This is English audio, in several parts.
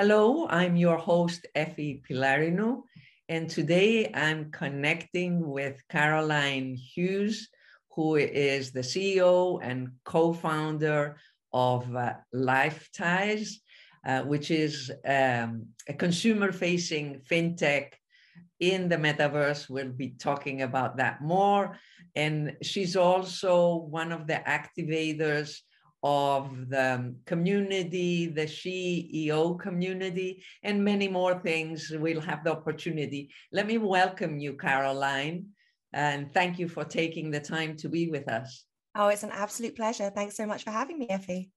Hello, I'm your host, Efi Pylarinou, and today I'm connecting with Caroline Hughes, who is the CEO and co-founder of uh, Lifetise, uh, which is um, a consumer-facing fintech in the metaverse. We'll be talking about that more. And she's also one of the activators of the community, the SheEO community, and many more things. We'll have the opportunity. Let me welcome you, Caroline, and thank you for taking the time to be with us. Oh, it's an absolute pleasure. Thanks so much for having me, Efi.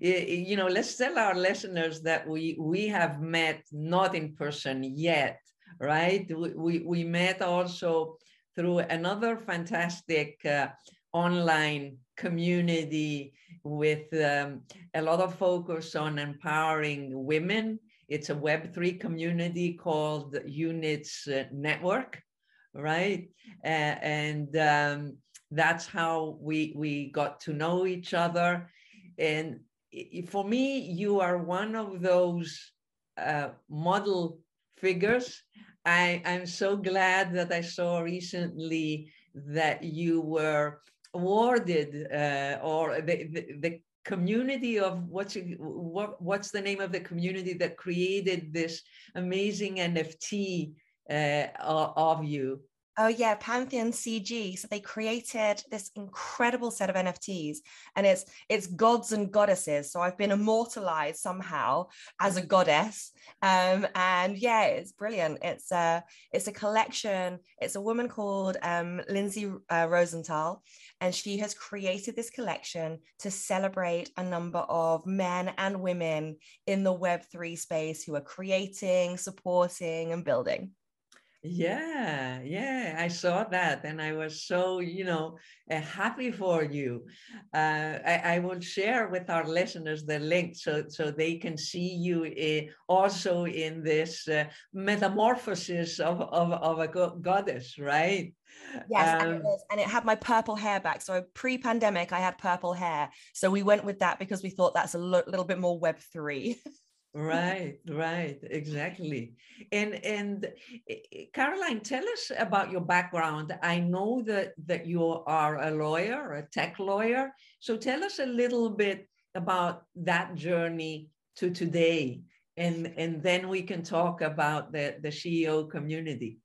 You know, let's tell our listeners that we we have met not in person yet, right? We we, we met also through another fantastic uh, online community with um, a lot of focus on empowering women. It's a Web3 community called Units uh, Network, right? Uh, and um, that's how we, we got to know each other. And for me, you are one of those uh, model figures. I, I'm so glad that I saw recently that you were awarded uh, or the, the, the, community of what's what, what's the name of the community that created this amazing NFT uh, of you Oh yeah, Pantheon CG. So they created this incredible set of NFTs, and it's it's gods and goddesses. So I've been immortalized somehow as a goddess, um, and yeah, it's brilliant. It's a it's a collection. It's a woman called um, Lindsay uh, Rosenthal, and she has created this collection to celebrate a number of men and women in the Web three space who are creating, supporting, and building. Yeah, yeah, I saw that and I was so, you know, uh, happy for you. Uh, I, I, will share with our listeners the link so, so they can see you uh, also in this uh, metamorphosis of, of, of a go- goddess, right? Yes, um, and, it and it had my purple hair back. So pre pandemic, I had purple hair. So we went with that because we thought that's a lo- little bit more Web3. right right exactly. And and eh, eh, caroline tell us about your background. I know that that you are a lawyer a tech lawyer. So tell us a little bit about that journey to today and and then we can talk about the the SheEO community.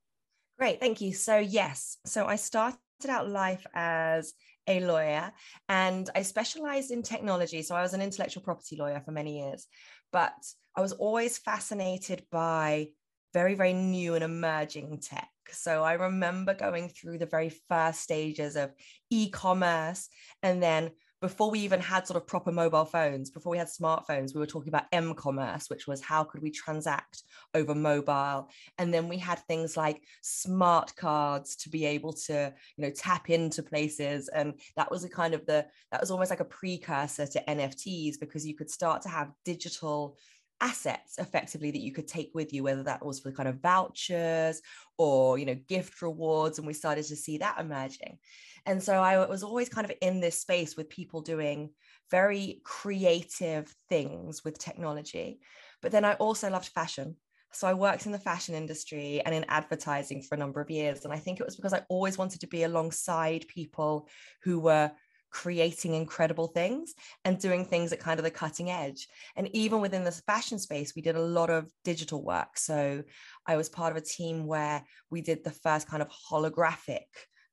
Great thank you. So yes so i started out life as a lawyer and I specialized in technology. So I was an intellectual property lawyer for many years, but I was always fascinated by very, very new and emerging tech. So I remember going through the very first stages of e commerce and then before we even had sort of proper mobile phones, before we had smartphones, we were talking about m-commerce, which was how could we transact over mobile, and then we had things like smart cards to be able to, you know, tap into places, and that was a kind of the that was almost like a precursor to NFTs because you could start to have digital assets effectively that you could take with you whether that was for the kind of vouchers or you know gift rewards and we started to see that emerging. And so i was always kind of in this space with people doing very creative things with technology. But then i also loved fashion. So i worked in the fashion industry and in advertising for a number of years. And i think it was because i always wanted to be alongside people who were creating incredible things and doing things at kind of the cutting edge. And even within the fashion space, we did a lot of digital work. So I was part of a team where we did the first kind of holographic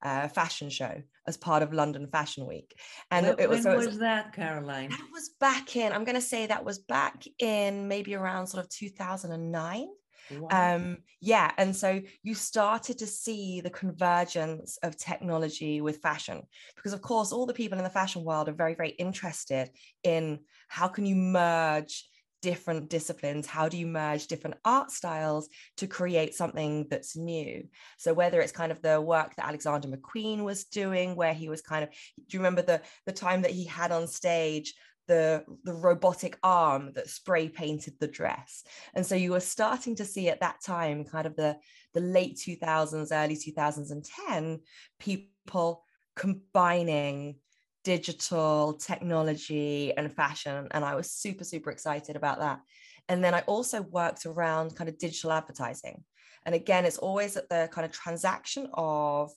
uh, fashion show as part of London Fashion Week. And when, it was, when was that, Caroline? That was back in, I'm going to say that was back in maybe around sort of 2009. Wow. Um, yeah, and so you started to see the convergence of technology with fashion, because of course, all the people in the fashion world are very, very interested in how can you merge different disciplines how do you merge different art styles to create something that's new so whether it's kind of the work that alexander mcqueen was doing where he was kind of do you remember the the time that he had on stage the the robotic arm that spray painted the dress. And so you were starting to see at that time kind of the the late 2000s early 2010 people combining digital technology and fashion. And i was super super excited about that. And then i also worked around kind of digital advertising. And again it's always at the kind of transaction of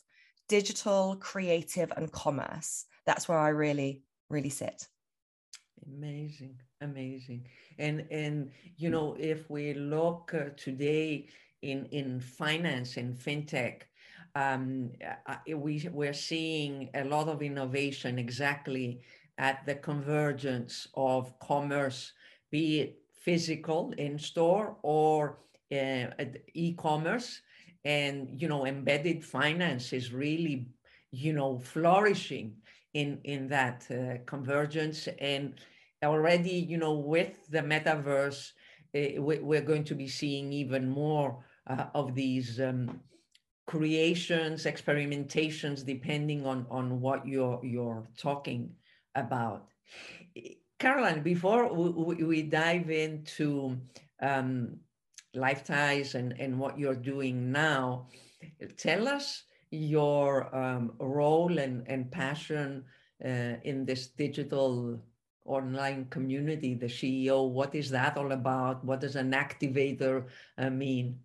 digital creative and commerce. That's where i really really sit amazing amazing. And and you know if we look uh, today in in finance and fintech um, we, we're seeing a lot of innovation exactly at the convergence of commerce, be it physical in store or uh, e-commerce. And you know embedded finance is really you know flourishing in in that uh, convergence and already you know with the metaverse uh, we're going to be seeing even more uh, of these um, creations, experimentations, depending on, on what you're, you're talking about. Caroline, before we, we dive into um, Lifetise and, and what you're doing now, tell us your um, role and, and passion uh, in this digital online community, the SheEO. What is that all about? What does an activator uh, mean?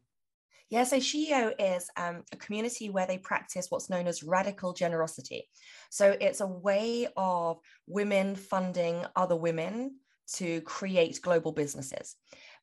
Yeah, so SheEO is um, a community where they practice what's known as radical generosity. So it's a way of women funding other women to create global businesses.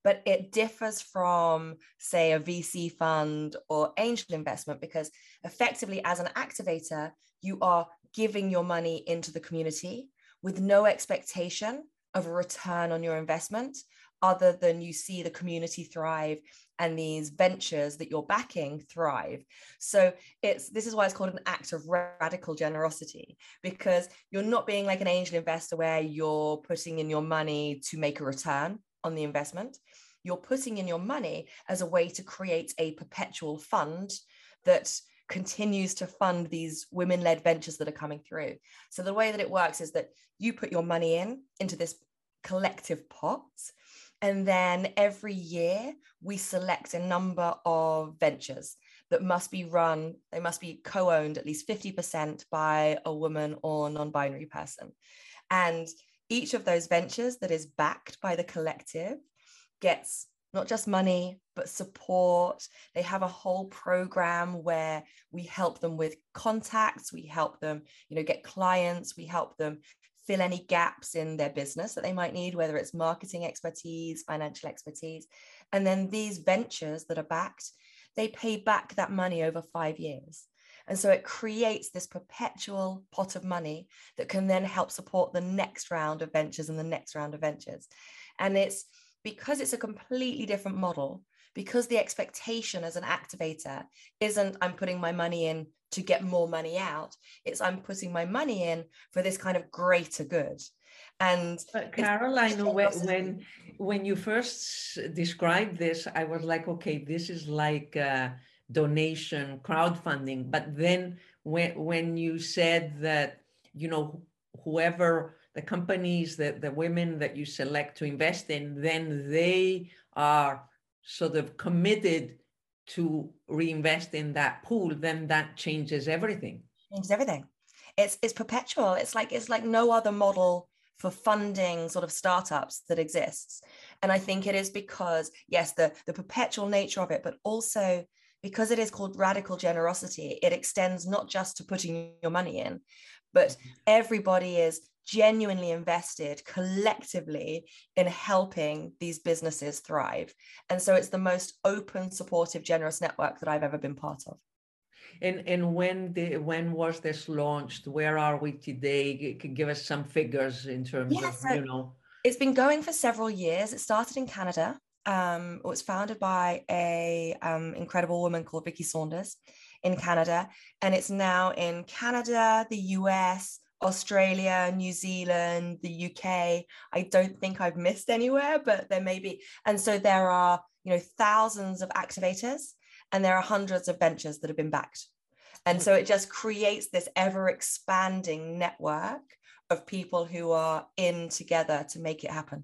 But it differs from, say, a VC fund or angel investment because effectively, as an activator, you are giving your money into the community with no expectation of a return on your investment other than you see the community thrive and these ventures that you're backing thrive. So it's this is why it's called an act of radical generosity because you're not being like an angel investor where you're putting in your money to make a return on the investment you're putting in your money as a way to create a perpetual fund that continues to fund these women led ventures that are coming through so the way that it works is that you put your money in into this collective pot and then every year we select a number of ventures that must be run, they must be co owned at least 50% by a woman or non binary person. And each of those ventures that is backed by the collective gets not just money, but support. They have a whole program where we help them with contacts, we help them, you know, get clients, we help them fill any gaps in their business that they might need, whether it's marketing expertise, financial expertise. And then these ventures that are backed, they pay back that money over five years. And so it creates this perpetual pot of money that can then help support the next round of ventures and the next round of ventures. And it's because it's a completely different model, because the expectation as an activator isn't I'm putting my money in to get more money out. It's I'm putting my money in for this kind of greater good. And but Caroline, when, when when you first described this, I was like, okay, this is like uh, donation crowdfunding. But then when when you said that, you know, whoever the companies that the women that you select to invest in, then they are sort of committed to reinvest in that pool, then that changes everything. Changes everything. It's it's perpetual. It's like it's like no other model for funding sort of startups that exists. And I think it is because, yes, the, the perpetual nature of it, but also because it is called radical generosity, it extends not just to putting your money in, but mm-hmm. everybody is genuinely invested collectively in helping these businesses thrive. And so it's the most open, supportive, generous network that I've ever been part of. And and when the when was this launched? Where are we today? Can give us some figures in terms yeah, of so you know. It's been going for several years. It started in Canada. Um, it was founded by a um, incredible woman called Vicki Saunders in Canada, and it's now in Canada, the US, Australia, New Zealand, the UK. I don't think I've missed anywhere, but there may be. And so there are, you know, thousands of activators and there are hundreds of ventures that have been backed. And hmm. so it just creates this ever expanding network of people who are in together to make it happen.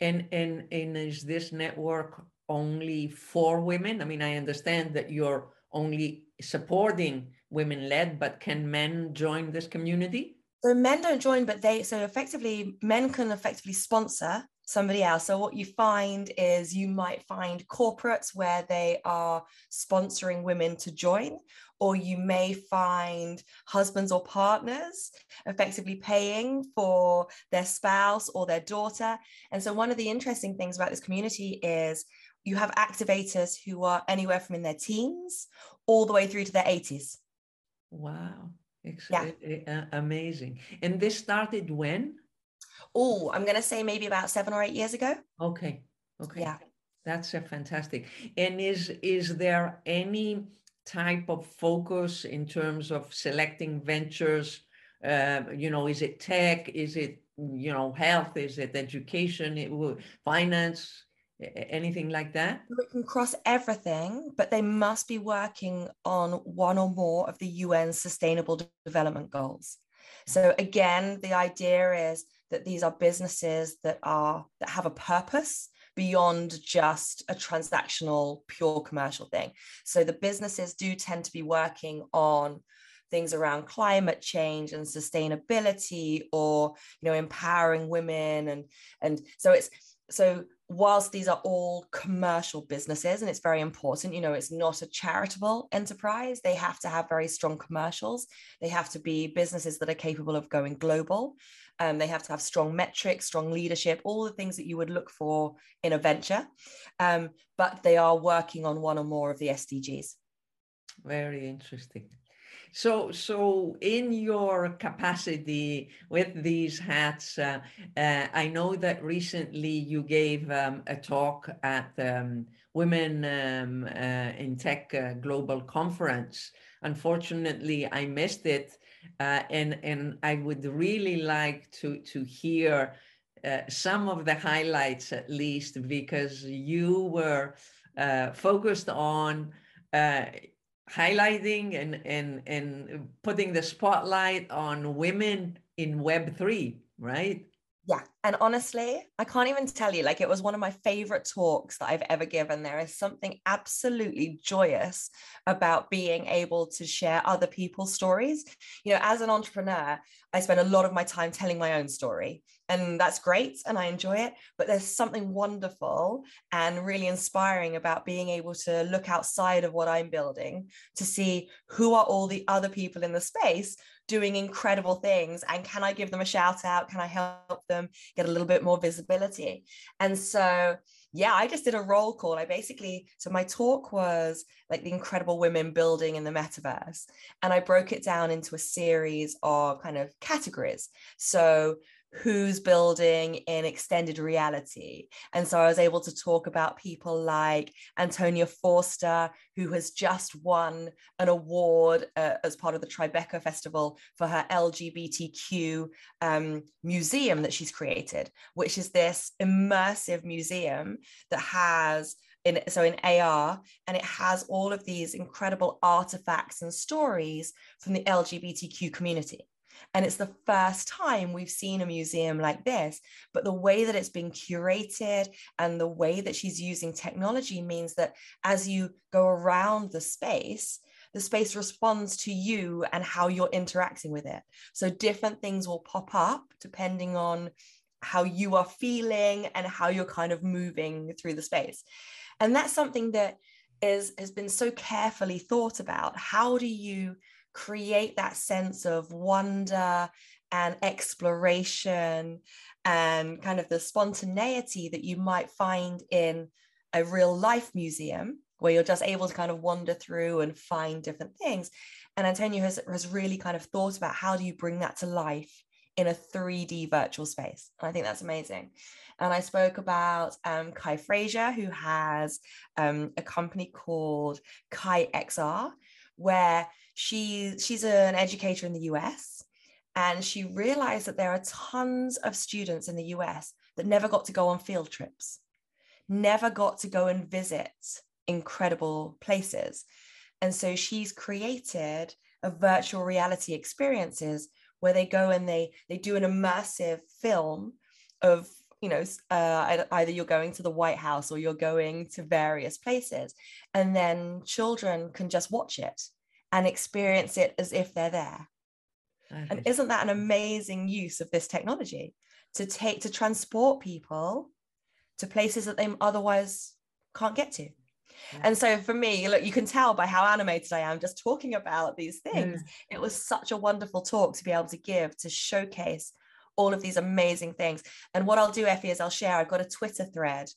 And, and, and is this network only for women? I mean, I understand that you're only supporting women led, but can men join this community? So men don't join, but they so effectively men can effectively sponsor somebody else. So what you find is you might find corporates where they are sponsoring women to join, or you may find husbands or partners effectively paying for their spouse or their daughter. And so one of the interesting things about this community is you have activators who are anywhere from in their teens all the way through to their 80s. Wow. Yeah. Uh, amazing. And this started when? Oh, I'm going to say maybe about seven or eight years ago. Okay. Okay. Yeah. That's a fantastic. And is is there any type of focus in terms of selecting ventures? Uh, you know, is it tech? Is it you know health? Is it education? It, finance? Anything like that? It can cross everything, but they must be working on one or more of the UN Sustainable Development Goals. So again, the idea is that these are businesses that are that have a purpose beyond just a transactional pure commercial thing. So the businesses do tend to be working on things around climate change and sustainability or you know empowering women and and so it's so whilst these are all commercial businesses and it's very important you know it's not a charitable enterprise they have to have very strong commercials. They have to be businesses that are capable of going global. Um, they have to have strong metrics strong leadership all the things that you would look for in a venture. Um, but they are working on one or more of the sdgs very interesting so, so in your capacity with these hats, uh, uh, I know that recently you gave um, a talk at um, Women um, uh, in Tech uh, Global Conference. Unfortunately, I missed it, uh, and and I would really like to to hear uh, some of the highlights at least because you were focused on highlighting and and and putting the spotlight on women in web 3 right? Yeah and honestly i can't even tell you like it was one of my favorite talks that i've ever given there is something absolutely joyous about being able to share other people's stories you know as an entrepreneur i spend a lot of my time telling my own story and that's great and I enjoy it. But there's something wonderful and really inspiring about being able to look outside of what I'm building to see who are all the other people in the space doing incredible things and can I give them a shout out? Can I help them get a little bit more visibility? And so yeah, I just did a roll call. I basically, so my talk was like the incredible women building in the metaverse. And I broke it down into a series of kind of categories. So who's building in extended reality. And so I was able to talk about people like Antonia Forster, who has just won an award uh, as part of the Tribeca Festival for her LGBTQ um, museum that she's created, which is this immersive museum that has in so in AR, and it has all of these incredible artifacts and stories from the LGBTQ community. And it's the first time we've seen a museum like this. But the way that it's been curated and the way that she's using technology means that as you go around the space, the space responds to you and how you're interacting with it. So different things will pop up depending on how you are feeling and how you're kind of moving through the space. And that's something that is has been so carefully thought about. How do you create that sense of wonder and exploration and kind of the spontaneity that you might find in a real life museum where you're just able to kind of wander through and find different things. And Antonia has, has really kind of thought about how do you bring that to life in a 3D virtual space. And I think that's amazing. And I spoke about um, Kai Frazier, who has um, a company called Kai XR, where she she's an educator in the US And she realized that there are tons of students in the US that never got to go on field trips, never got to go and visit incredible places. And so she's created a virtual reality experiences where they go and they they do an immersive film of you know uh, either you're going to the white house or you're going to various places and then children can just watch it and experience it as if they're there and isn't that an amazing use of this technology to take to transport people to places that they otherwise can't get to and so for me, look, you can tell by how animated I am just talking about these things. Mm. It was such a wonderful talk to be able to give to showcase all of these amazing things. And what I'll do, Efi, is I'll share, I've got a Twitter thread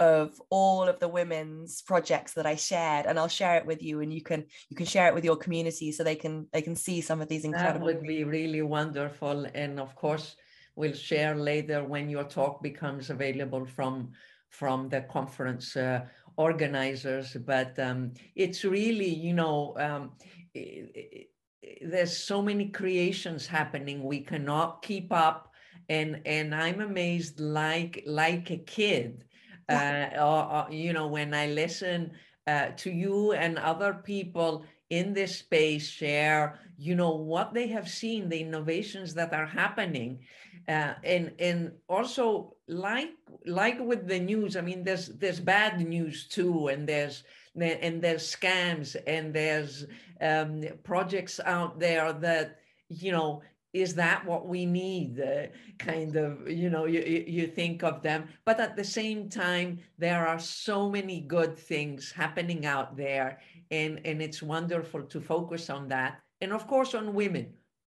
of all of the women's projects that I shared and I'll share it with you and you can you can share it with your community so they can they can see some of these incredible that would be really wonderful and of course we'll share later when your talk becomes available from from the conference uh, organizers, but um, it's really, you know, um, it, it, there's so many creations happening. We cannot keep up, and and I'm amazed, like like a kid, uh, or, or, you know, when I listen uh, to you and other people in this space share you know what they have seen the innovations that are happening. Uh, and and also like like with the news i mean there's there's bad news too and there's and there's scams and there's um, projects out there that you know is that what we need? Uh, kind of you know you, you think of them. But at the same time there are so many good things happening out there and and it's wonderful to focus on that. And of course on women.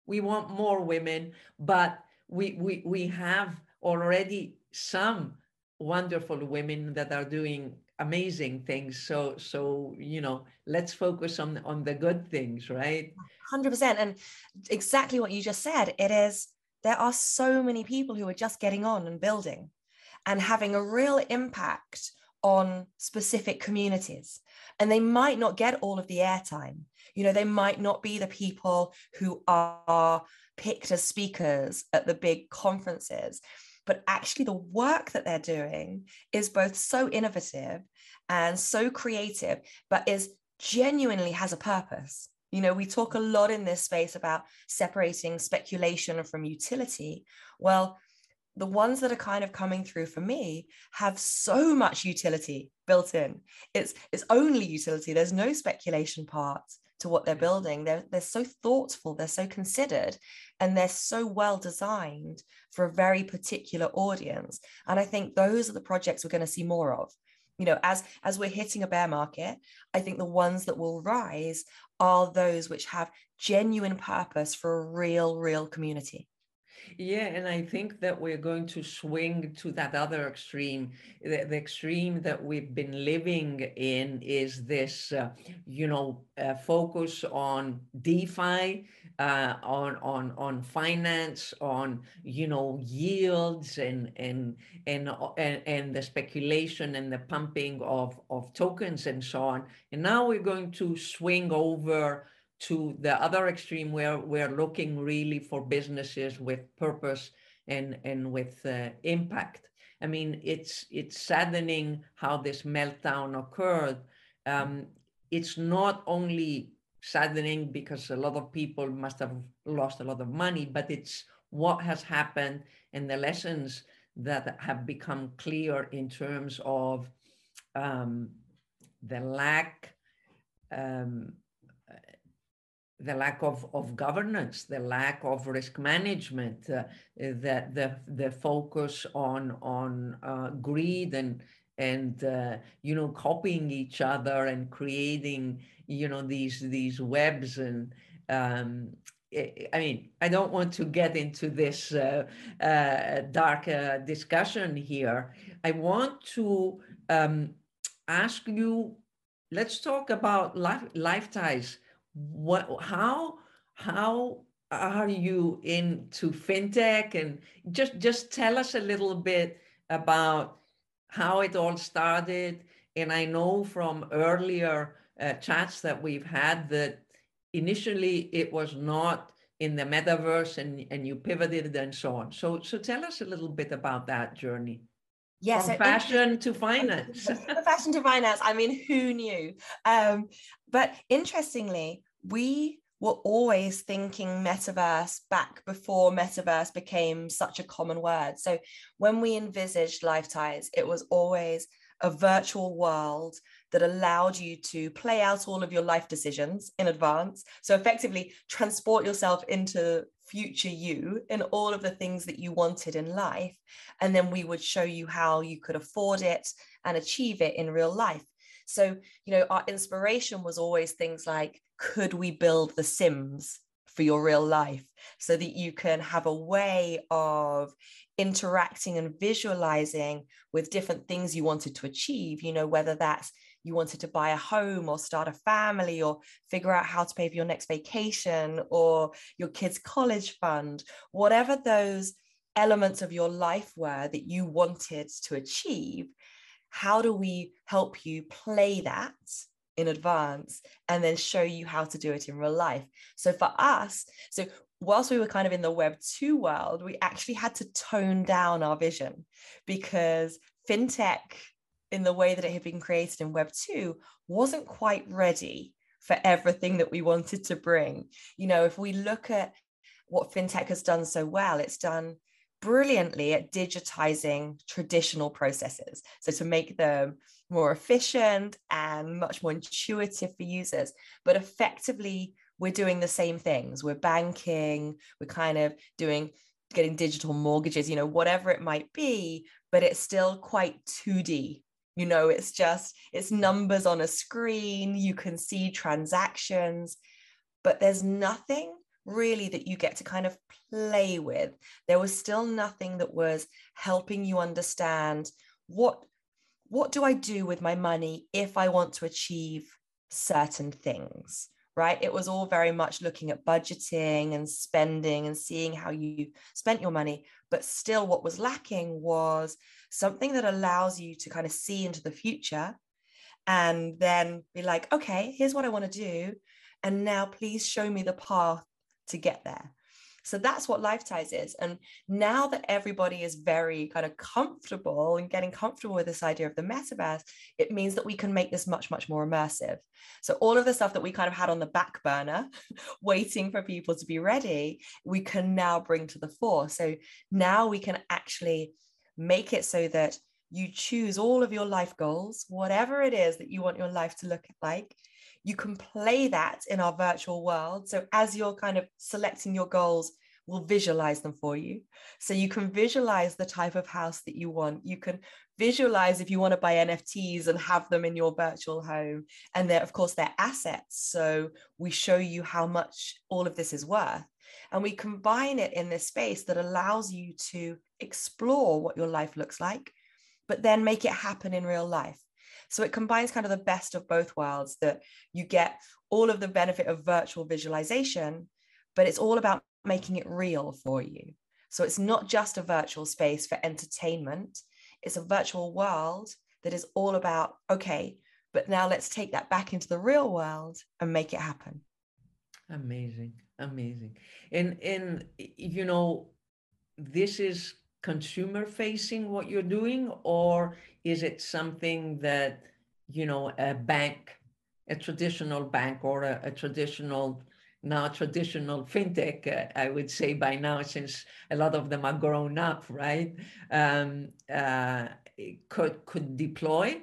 We want more women but we, we, we have already some wonderful women that are doing amazing things so so you know let's focus on on the good things right 100% and exactly what you just said it is there are so many people who are just getting on and building and having a real impact on specific communities and they might not get all of the airtime you know they might not be the people who are picked as speakers at the big conferences. But actually, the work that they're doing is both so innovative and so creative, but is genuinely has a purpose. You know, we talk a lot in this space about separating speculation from utility. Well, the ones that are kind of coming through for me have so much utility built in. It's it's only utility. There's no speculation part to what they're building. They're, they're so thoughtful, they're so considered, and they're so well designed for a very particular audience. And I think those are the projects we're going to see more of. You know, as as we're hitting a bear market, I think the ones that will rise are those which have genuine purpose for a real, real community. Yeah, and I think that we're going to swing to that other extreme. The, the extreme that we've been living in is this, uh, you know, uh, focus on DeFi, uh, on on on finance, on you know yields and and and and, and the speculation and the pumping of of tokens and so on. And now we're going to swing over to the other extreme where we're looking really for businesses with purpose and, and with uh, impact. I mean, it's, it's saddening how this meltdown occurred. Um, it's not only saddening because a lot of people must have lost a lot of money, but it's what has happened and the lessons that have become clear in terms of um, the lack um, the lack of, of governance, the lack of risk management, uh, the, the, the focus on, on uh, greed and, and uh, you know, copying each other and creating, you know, these, these webs and, um, I mean, I don't want to get into this uh, uh, dark uh, discussion here. I want to um, ask you, let's talk about life, Lifetise what how how are you into fintech and just just tell us a little bit about how it all started and i know from earlier uh, chats that we've had that initially it was not in the metaverse and, and you pivoted and so on. So, so tell us a little bit about that journey. Yes, From fashion to finance. From fashion to finance. I mean, who knew? Um, but interestingly, we were always thinking metaverse back before metaverse became such a common word. So when we envisaged Lifetise, it was always a virtual world that allowed you to play out all of your life decisions in advance. So effectively transport yourself into future you in all of the things that you wanted in life. And then we would show you how you could afford it and achieve it in real life. So, you know, our inspiration was always things like, could we build the Sims for your real life so that you can have a way of interacting and visualizing with different things you wanted to achieve, you know, whether that's you wanted to buy a home or start a family or figure out how to pay for your next vacation or your kids' college fund, whatever those elements of your life were that you wanted to achieve, how do we help you play that in advance and then show you how to do it in real life? So for us, so whilst we were kind of in the web 2 world we actually had to tone down our vision because fintech in the way that it had been created in Web 2 wasn't quite ready for everything that we wanted to bring. You know, if we look at what fintech has done so well, it's done brilliantly at digitizing traditional processes. So to make them more efficient and much more intuitive for users, but effectively, we're doing the same things. We're banking, we're kind of doing getting digital mortgages, you know, whatever it might be, but it's still quite 2D you know it's just it's numbers on a screen you can see transactions but there's nothing really that you get to kind of play with. There was still nothing that was helping you understand what what do i do with my money if i want to achieve certain things right? It was all very much looking at budgeting and spending and seeing how you spent your money but still what was lacking was something that allows you to kind of see into the future and then be like, okay, here's what I want to do. And now please show me the path to get there. So that's what Lifetise is. And now that everybody is very kind of comfortable and getting comfortable with this idea of the metaverse, it means that we can make this much, much more immersive. So all of the stuff that we kind of had on the back burner, waiting for people to be ready, we can now bring to the fore. So now we can actually make it so that you choose all of your life goals, whatever it is that you want your life to look like. You can play that in our virtual world. So, as you're kind of selecting your goals, we'll visualize them for you. So, you can visualize the type of house that you want. You can visualize if you want to buy NFTs and have them in your virtual home. And they're, of course, they're assets. So, we show you how much all of this is worth. And we combine it in this space that allows you to explore what your life looks like, but then make it happen in real life. So it combines kind of the best of both worlds that you get all of the benefit of virtual visualization, but it's all about making it real for you. So it's not just a virtual space for entertainment, it's a virtual world that is all about, okay, but now let's take that back into the real world and make it happen. Amazing, amazing. And and you know, this is consumer facing what you're doing, or is it something that you know a bank, a traditional bank, or a, a traditional now traditional fintech, uh, I would say by now, since a lot of them are grown up, right? Um, uh, could could deploy.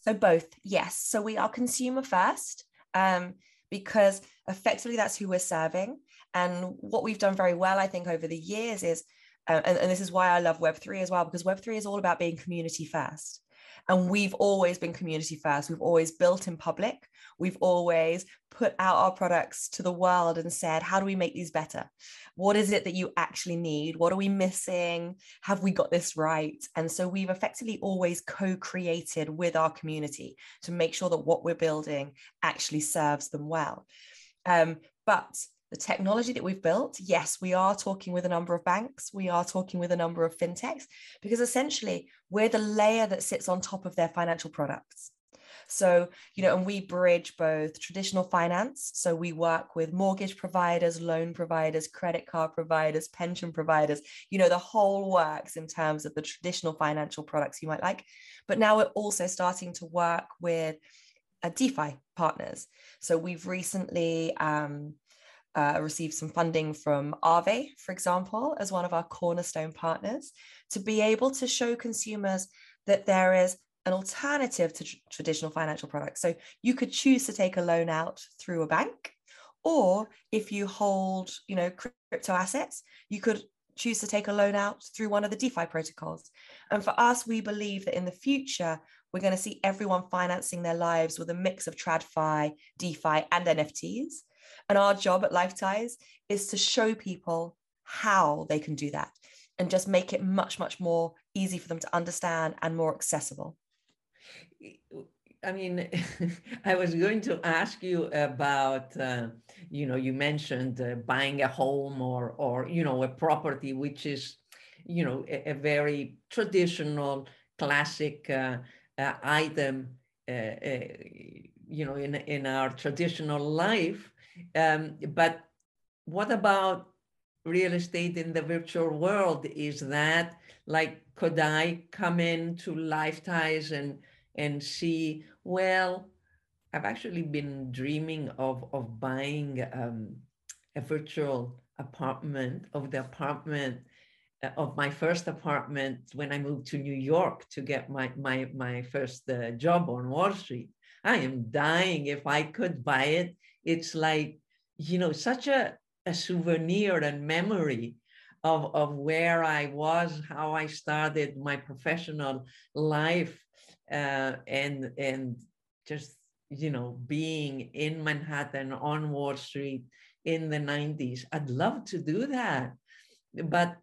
So both, yes. So we are consumer first. Um, because effectively that's who we're serving. And what we've done very well, I think, over the years is, uh, and, and this is why I love Web3 as well, because Web3 is all about being community first. And we've always been community first. We've always built in public. We've always put out our products to the world and said, how do we make these better? What is it that you actually need? What are we missing? Have we got this right? And so we've effectively always co created with our community to make sure that what we're building actually serves them well. Um, but the technology that we've built, yes, we are talking with a number of banks, we are talking with a number of fintechs, because essentially we're the layer that sits on top of their financial products. So, you know, and we bridge both traditional finance. So we work with mortgage providers, loan providers, credit card providers, pension providers, you know, the whole works in terms of the traditional financial products you might like. But now we're also starting to work with uh, DeFi partners. So we've recently um, uh, received some funding from Aave, for example, as one of our cornerstone partners, to be able to show consumers that there is an alternative to tr- traditional financial products. So you could choose to take a loan out through a bank, or if you hold, you know, crypto assets, you could choose to take a loan out through one of the DeFi protocols. And for us, we believe that in the future, we're going to see everyone financing their lives with a mix of TradFi, DeFi, and NFTs. And our job at Lifetise is to show people how they can do that and just make it much, much more easy for them to understand and more accessible. I mean, I was going to ask you about, uh, you know, you mentioned uh, buying a home or, or you know, a property, which is, you know, a, a very traditional, classic uh, uh item, uh, uh, you know, in in our traditional life. Um, but what about real estate in the virtual world? Is that like, could I come into Lifetise and and see, well, I've actually been dreaming of, of buying um, a virtual apartment of the apartment uh, of my first apartment when I moved to New York to get my, my, my first uh, job on Wall Street. I am dying if I could buy it. It's like, you know, such a, a souvenir and memory of, of where I was, how I started my professional life uh, and and just you know being in Manhattan on Wall Street in the 90s. I'd love to do that, but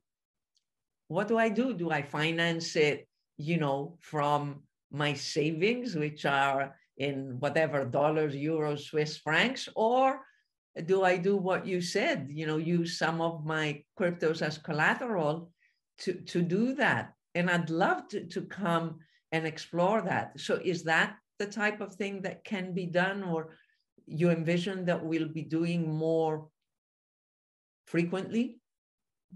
what do I do? Do I finance it, you know, from my savings, which are in whatever dollars, euros, Swiss francs, or do I do what you said, you know, use some of my cryptos as collateral to, to do that? And I'd love to, to come and explore that. So is that the type of thing that can be done or you envision that we'll be doing more frequently?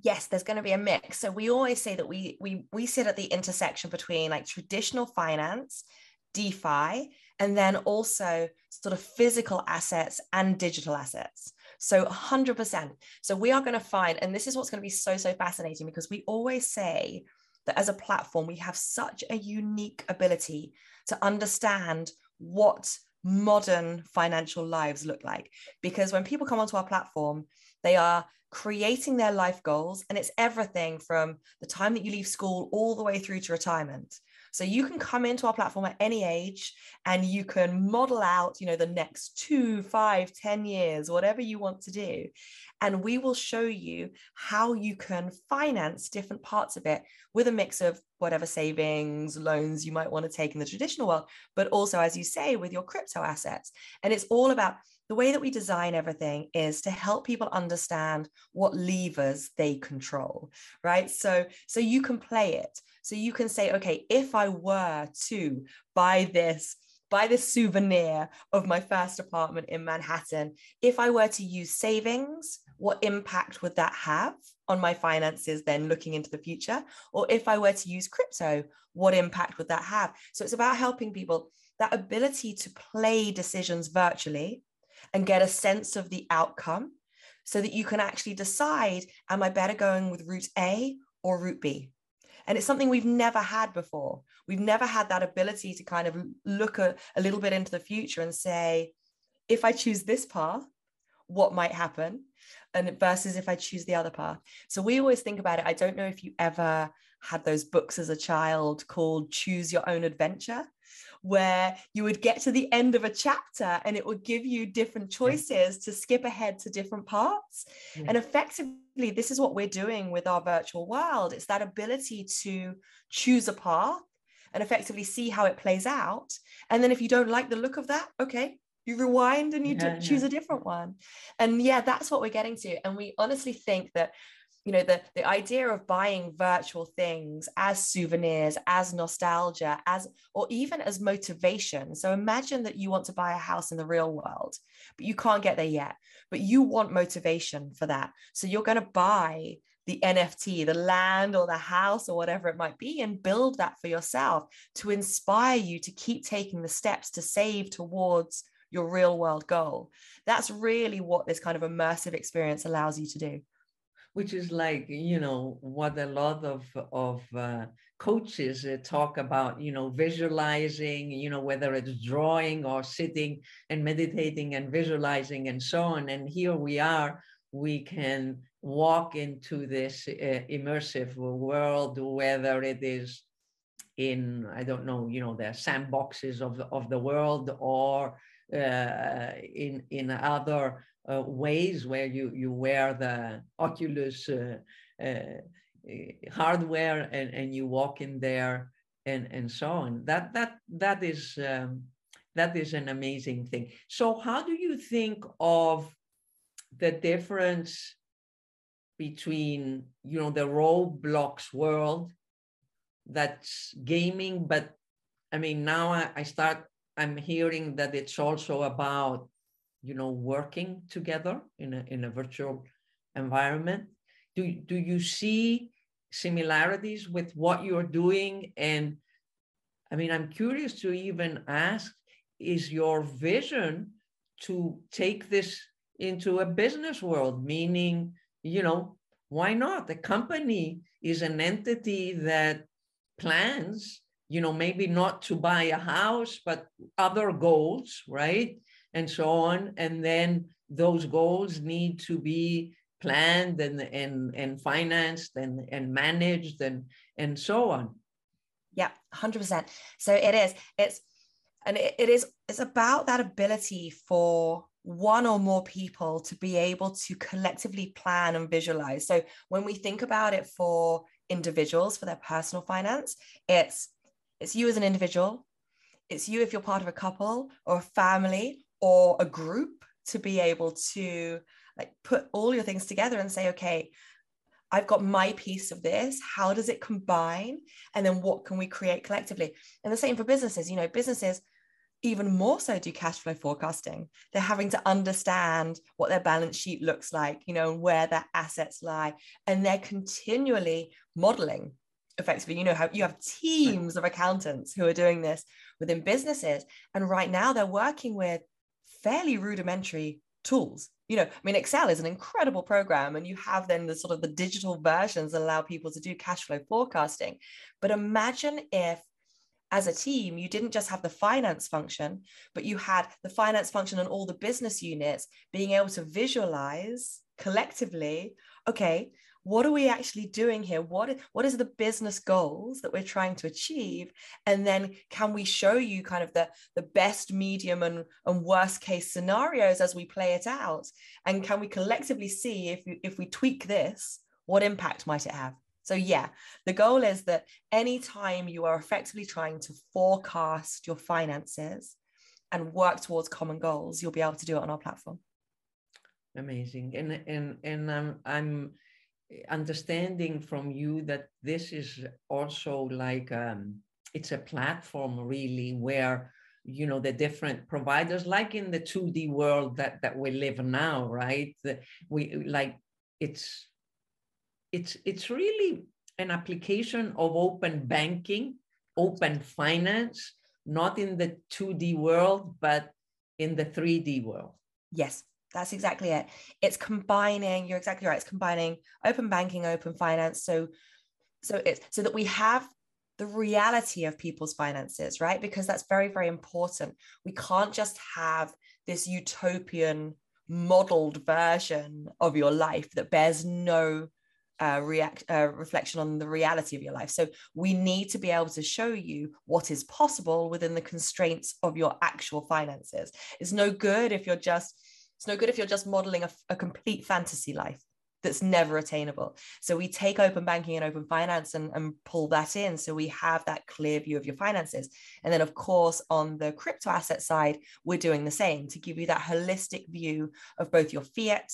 Yes, there's going to be a mix. So we always say that we we we sit at the intersection between like traditional finance, DeFi, and then also sort of physical assets and digital assets. So 100%. So we are going to find, and this is what's going to be so, so fascinating because we always say that as a platform, we have such a unique ability to understand what modern financial lives look like. Because when people come onto our platform, they are creating their life goals, and it's everything from the time that you leave school all the way through to retirement. So you can come into our platform at any age and you can model out, you know, the next two, five, ten years, whatever you want to do. And we will show you how you can finance different parts of it with a mix of whatever savings, loans you might want to take in the traditional world, but also, as you say, with your crypto assets. And it's all about the way that we design everything is to help people understand what levers they control right so so you can play it so you can say okay if i were to buy this buy this souvenir of my first apartment in manhattan if i were to use savings what impact would that have on my finances then looking into the future or if i were to use crypto what impact would that have so it's about helping people that ability to play decisions virtually and get a sense of the outcome so that you can actually decide am I better going with route A or route B? And it's something we've never had before. We've never had that ability to kind of look a, a little bit into the future and say, if I choose this path, what might happen? And versus if I choose the other path. So we always think about it. I don't know if you ever had those books as a child called Choose Your Own Adventure where you would get to the end of a chapter and it would give you different choices to skip ahead to different parts. Yeah. And effectively, this is what we're doing with our virtual world. It's that ability to choose a path and effectively see how it plays out. And then if you don't like the look of that, okay, you rewind and you yeah, choose yeah. a different one. And yeah, that's what we're getting to. And we honestly think that you know the the idea of buying virtual things as souvenirs as nostalgia as or even as motivation. So imagine that you want to buy a house in the real world but you can't get there yet but you want motivation for that. So you're going to buy the NFT, the land or the house or whatever it might be, and build that for yourself to inspire you to keep taking the steps to save towards your real world goal. That's really what this kind of immersive experience allows you to do which is like you know what a lot of of uh, coaches uh, talk about you know visualizing you know whether it's drawing or sitting and meditating and visualizing and so on. And here we are we can walk into this uh, immersive world whether it is in i don't know you know the sandboxes of the, of the world or uh, in in other uh, ways where you, you wear the Oculus uh, uh, hardware and, and you walk in there and, and so on. That, that, that, is, um, that is an amazing thing. So how do you think of the difference between you know the Roblox world that's gaming but i mean now I, I, start i'm hearing that it's also about you know, working together in a, in a virtual environment? Do, do you see similarities with what you're doing? And I mean, I'm curious to even ask, is your vision to take this into a business world, meaning, you know, why not? The company is an entity that plans, you know, maybe not to buy a house, but other goals, right? And so on. And then those goals need to be planned and and and financed and and managed and and so on. Yeah, hundred percent. So it is. It's and it, it is. It's about that ability for one or more people to be able to collectively plan and visualize. So when we think about it for individuals for their personal finance, it's it's you as an individual, it's you if you're part of a couple or a family or a group to be able to like put all your things together and say okay I've got my piece of this. How does it combine? And then what can we create collectively? And the same for businesses. You know, businesses even more so do cash flow forecasting. They're having to understand what their balance sheet looks like, you know, where their assets lie. And they're continually modeling effectively. You know, how you have teams of accountants who are doing this within businesses. And right now they're working with fairly rudimentary tools. You know i mean excel is an incredible program and you have then the sort of the digital versions that allow people to do cash flow forecasting. But imagine if as a team you didn't just have the finance function but you had the finance function and all the business units being able to visualize collectively okay what are we actually doing here? What, what is the business goals that we're trying to achieve? And then can we show you kind of the, the best medium and, and worst case scenarios as we play it out? And can we collectively see if, if we tweak this what impact might it have? So yeah the goal is that anytime you are effectively trying to forecast your finances and work towards common goals you'll be able to do it on our platform. Amazing. And and and um, i'm understanding from you that this is also like um, it's a platform really where you know the different providers like in the 2d world that that we live now right? We like it's it's it's really an application of open banking open finance not in the 2d world but in the 3d world. Yes that's exactly it. It's combining, you're exactly right. It's combining open banking, open finance. So, so it's so that we have the reality of people's finances, right? Because that's very, very important. We can't just have this utopian modeled version of your life that bears no uh, react uh, reflection on the reality of your life. So we need to be able to show you what is possible within the constraints of your actual finances. It's no good if you're just it's no good if you're just modeling a, a complete fantasy life that's never attainable. So we take open banking and open finance and, and pull that in. So we have that clear view of your finances. And then, of course, on the crypto asset side, we're doing the same to give you that holistic view of both your fiat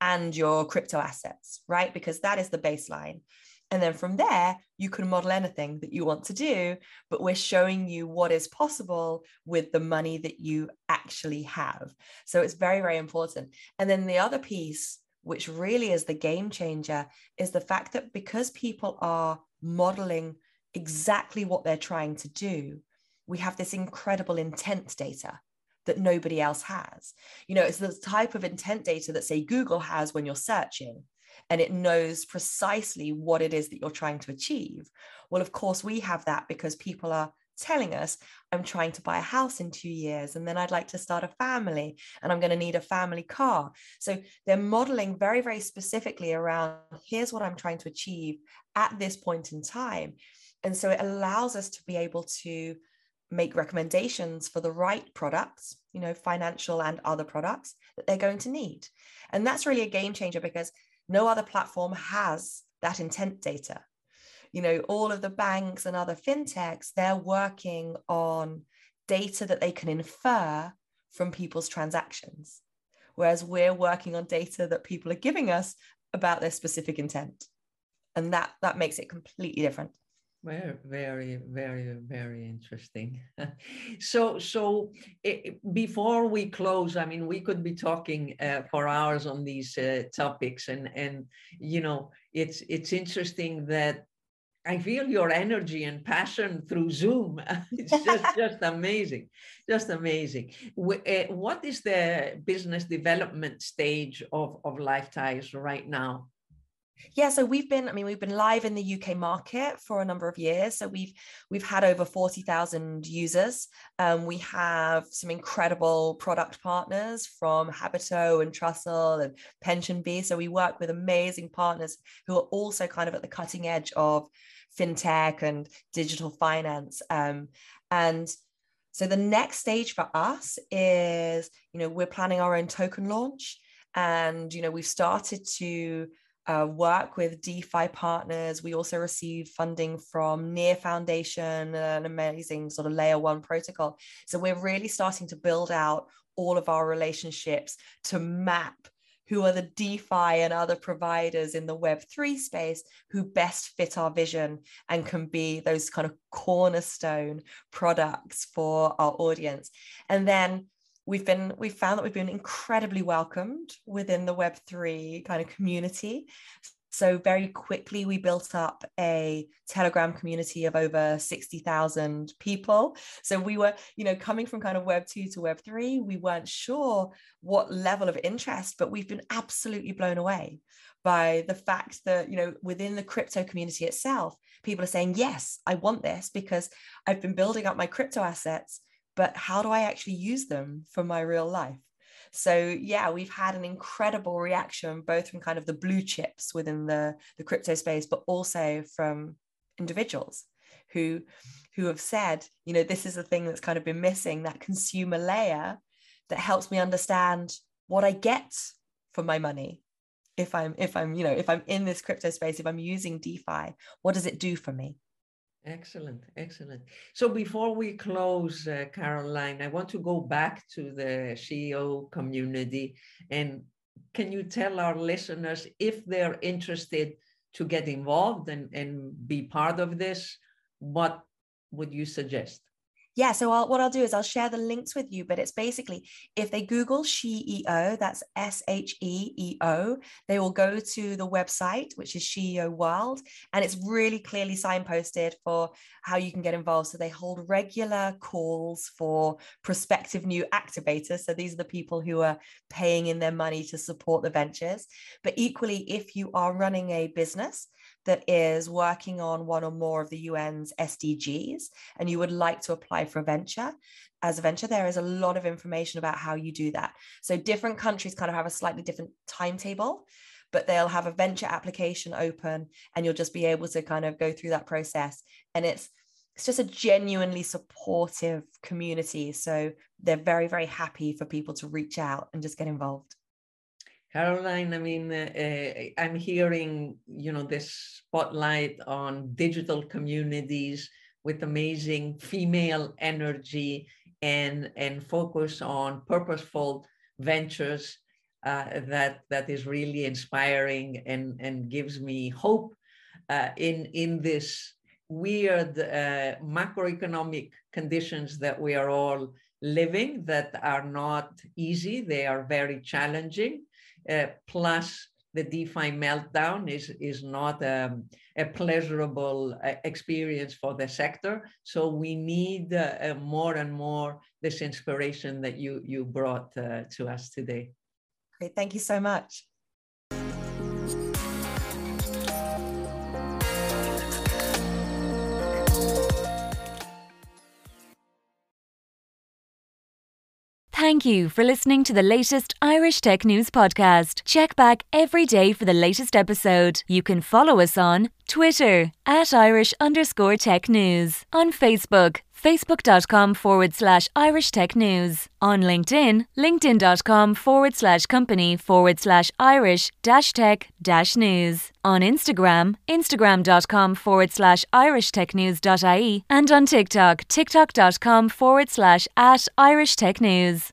and your crypto assets, right? Because that is the baseline. And then from there, you can model anything that you want to do, but we're showing you what is possible with the money that you actually have. So it's very, very important. And then the other piece, which really is the game changer, is the fact that because people are modeling exactly what they're trying to do, we have this incredible intent data that nobody else has. You know, it's the type of intent data that, say, Google has when you're searching and it knows precisely what it is that you're trying to achieve. Well, of course, we have that because people are telling us, I'm trying to buy a house in two years, and then I'd like to start a family, and I'm going to need a family car. So they're modeling very, very specifically around here's what I'm trying to achieve at this point in time. And so it allows us to be able to make recommendations for the right products, you know, financial and other products that they're going to need. And that's really a game changer because no other platform has that intent data. You know, all of the banks and other fintechs, they're working on data that they can infer from people's transactions, whereas we're working on data that people are giving us about their specific intent. And that, that makes it completely different. Very, very, very, very interesting. so, so it, before we close, I mean, we could be talking uh, for hours on these uh, topics, and and you know, it's it's interesting that I feel your energy and passion through Zoom. it's just just amazing, just amazing. Uh, what is the business development stage of of Lifetise right now? Yeah, so we've been, I mean, we've been live in the UK market for a number of years. So we've we've had over 40,000 users. Um, we have some incredible product partners from Habito and Trussle and PensionBee. So we work with amazing partners who are also kind of at the cutting edge of fintech and digital finance. Um, and so the next stage for us is, you know, we're planning our own token launch. And, you know, we've started to uh, work with DeFi partners. We also receive funding from Near Foundation, an amazing sort of layer one protocol. So we're really starting to build out all of our relationships to map who are the DeFi and other providers in the Web3 space who best fit our vision and can be those kind of cornerstone products for our audience. And then we've been we've found that we've been incredibly welcomed within the web3 kind of community. So very quickly we built up a telegram community of over 60,000 people. So we were you know coming from kind of web 2 to web 3 we weren't sure what level of interest but we've been absolutely blown away by the fact that you know within the crypto community itself people are saying yes i want this because i've been building up my crypto assets but how do I actually use them for my real life? So yeah, we've had an incredible reaction both from kind of the blue chips within the, the crypto space, but also from individuals who who have said, you know, this is the thing that's kind of been missing, that consumer layer that helps me understand what I get for my money. If I'm if I'm, you know, if I'm in this crypto space, if I'm using DeFi, what does it do for me? Excellent, excellent. So before we close, uh, Caroline, I want to go back to the SheEO community. And can you tell our listeners if they're interested to get involved and, and be part of this, what would you suggest? Yeah so I'll, what i'll do is i'll share the links with you but it's basically if they google sheeo that's s-h-e-e-o they will go to the website which is sheeo world and it's really clearly signposted for how you can get involved. So they hold regular calls for prospective new activators. So these are the people who are paying in their money to support the ventures. But equally if you are running a business that is working on one or more of the UN's SDGs and you would like to apply for a venture, as a venture, there is a lot of information about how you do that. So different countries kind of have a slightly different timetable, but they'll have a venture application open and you'll just be able to kind of go through that process. And it's it's just a genuinely supportive community. So they're very, very happy for people to reach out and just get involved. Caroline, I mean, uh, uh, I'm hearing, you know, this spotlight on digital communities with amazing female energy and, and focus on purposeful ventures. uh, that that is really inspiring and and gives me hope uh, in in this weird uh, macroeconomic conditions that we are all living that are not easy they are very challenging plus the DeFi meltdown is, is not um, a pleasurable uh, experience for the sector. So we need uh, uh, more and more this inspiration that you, you brought uh, to us today. Great. Thank you so much. Thank you for listening to the latest Irish Tech News podcast. Check back every day for the latest episode. You can follow us on Twitter at Irish underscore tech news, on Facebook, facebook.com forward slash Irish Tech News, on LinkedIn, linkedin.com forward slash company forward slash Irish dash tech dash news, on Instagram, instagram.com forward slash Irish Tech News.ie, and on TikTok, tiktok.com forward slash at Irish Tech News.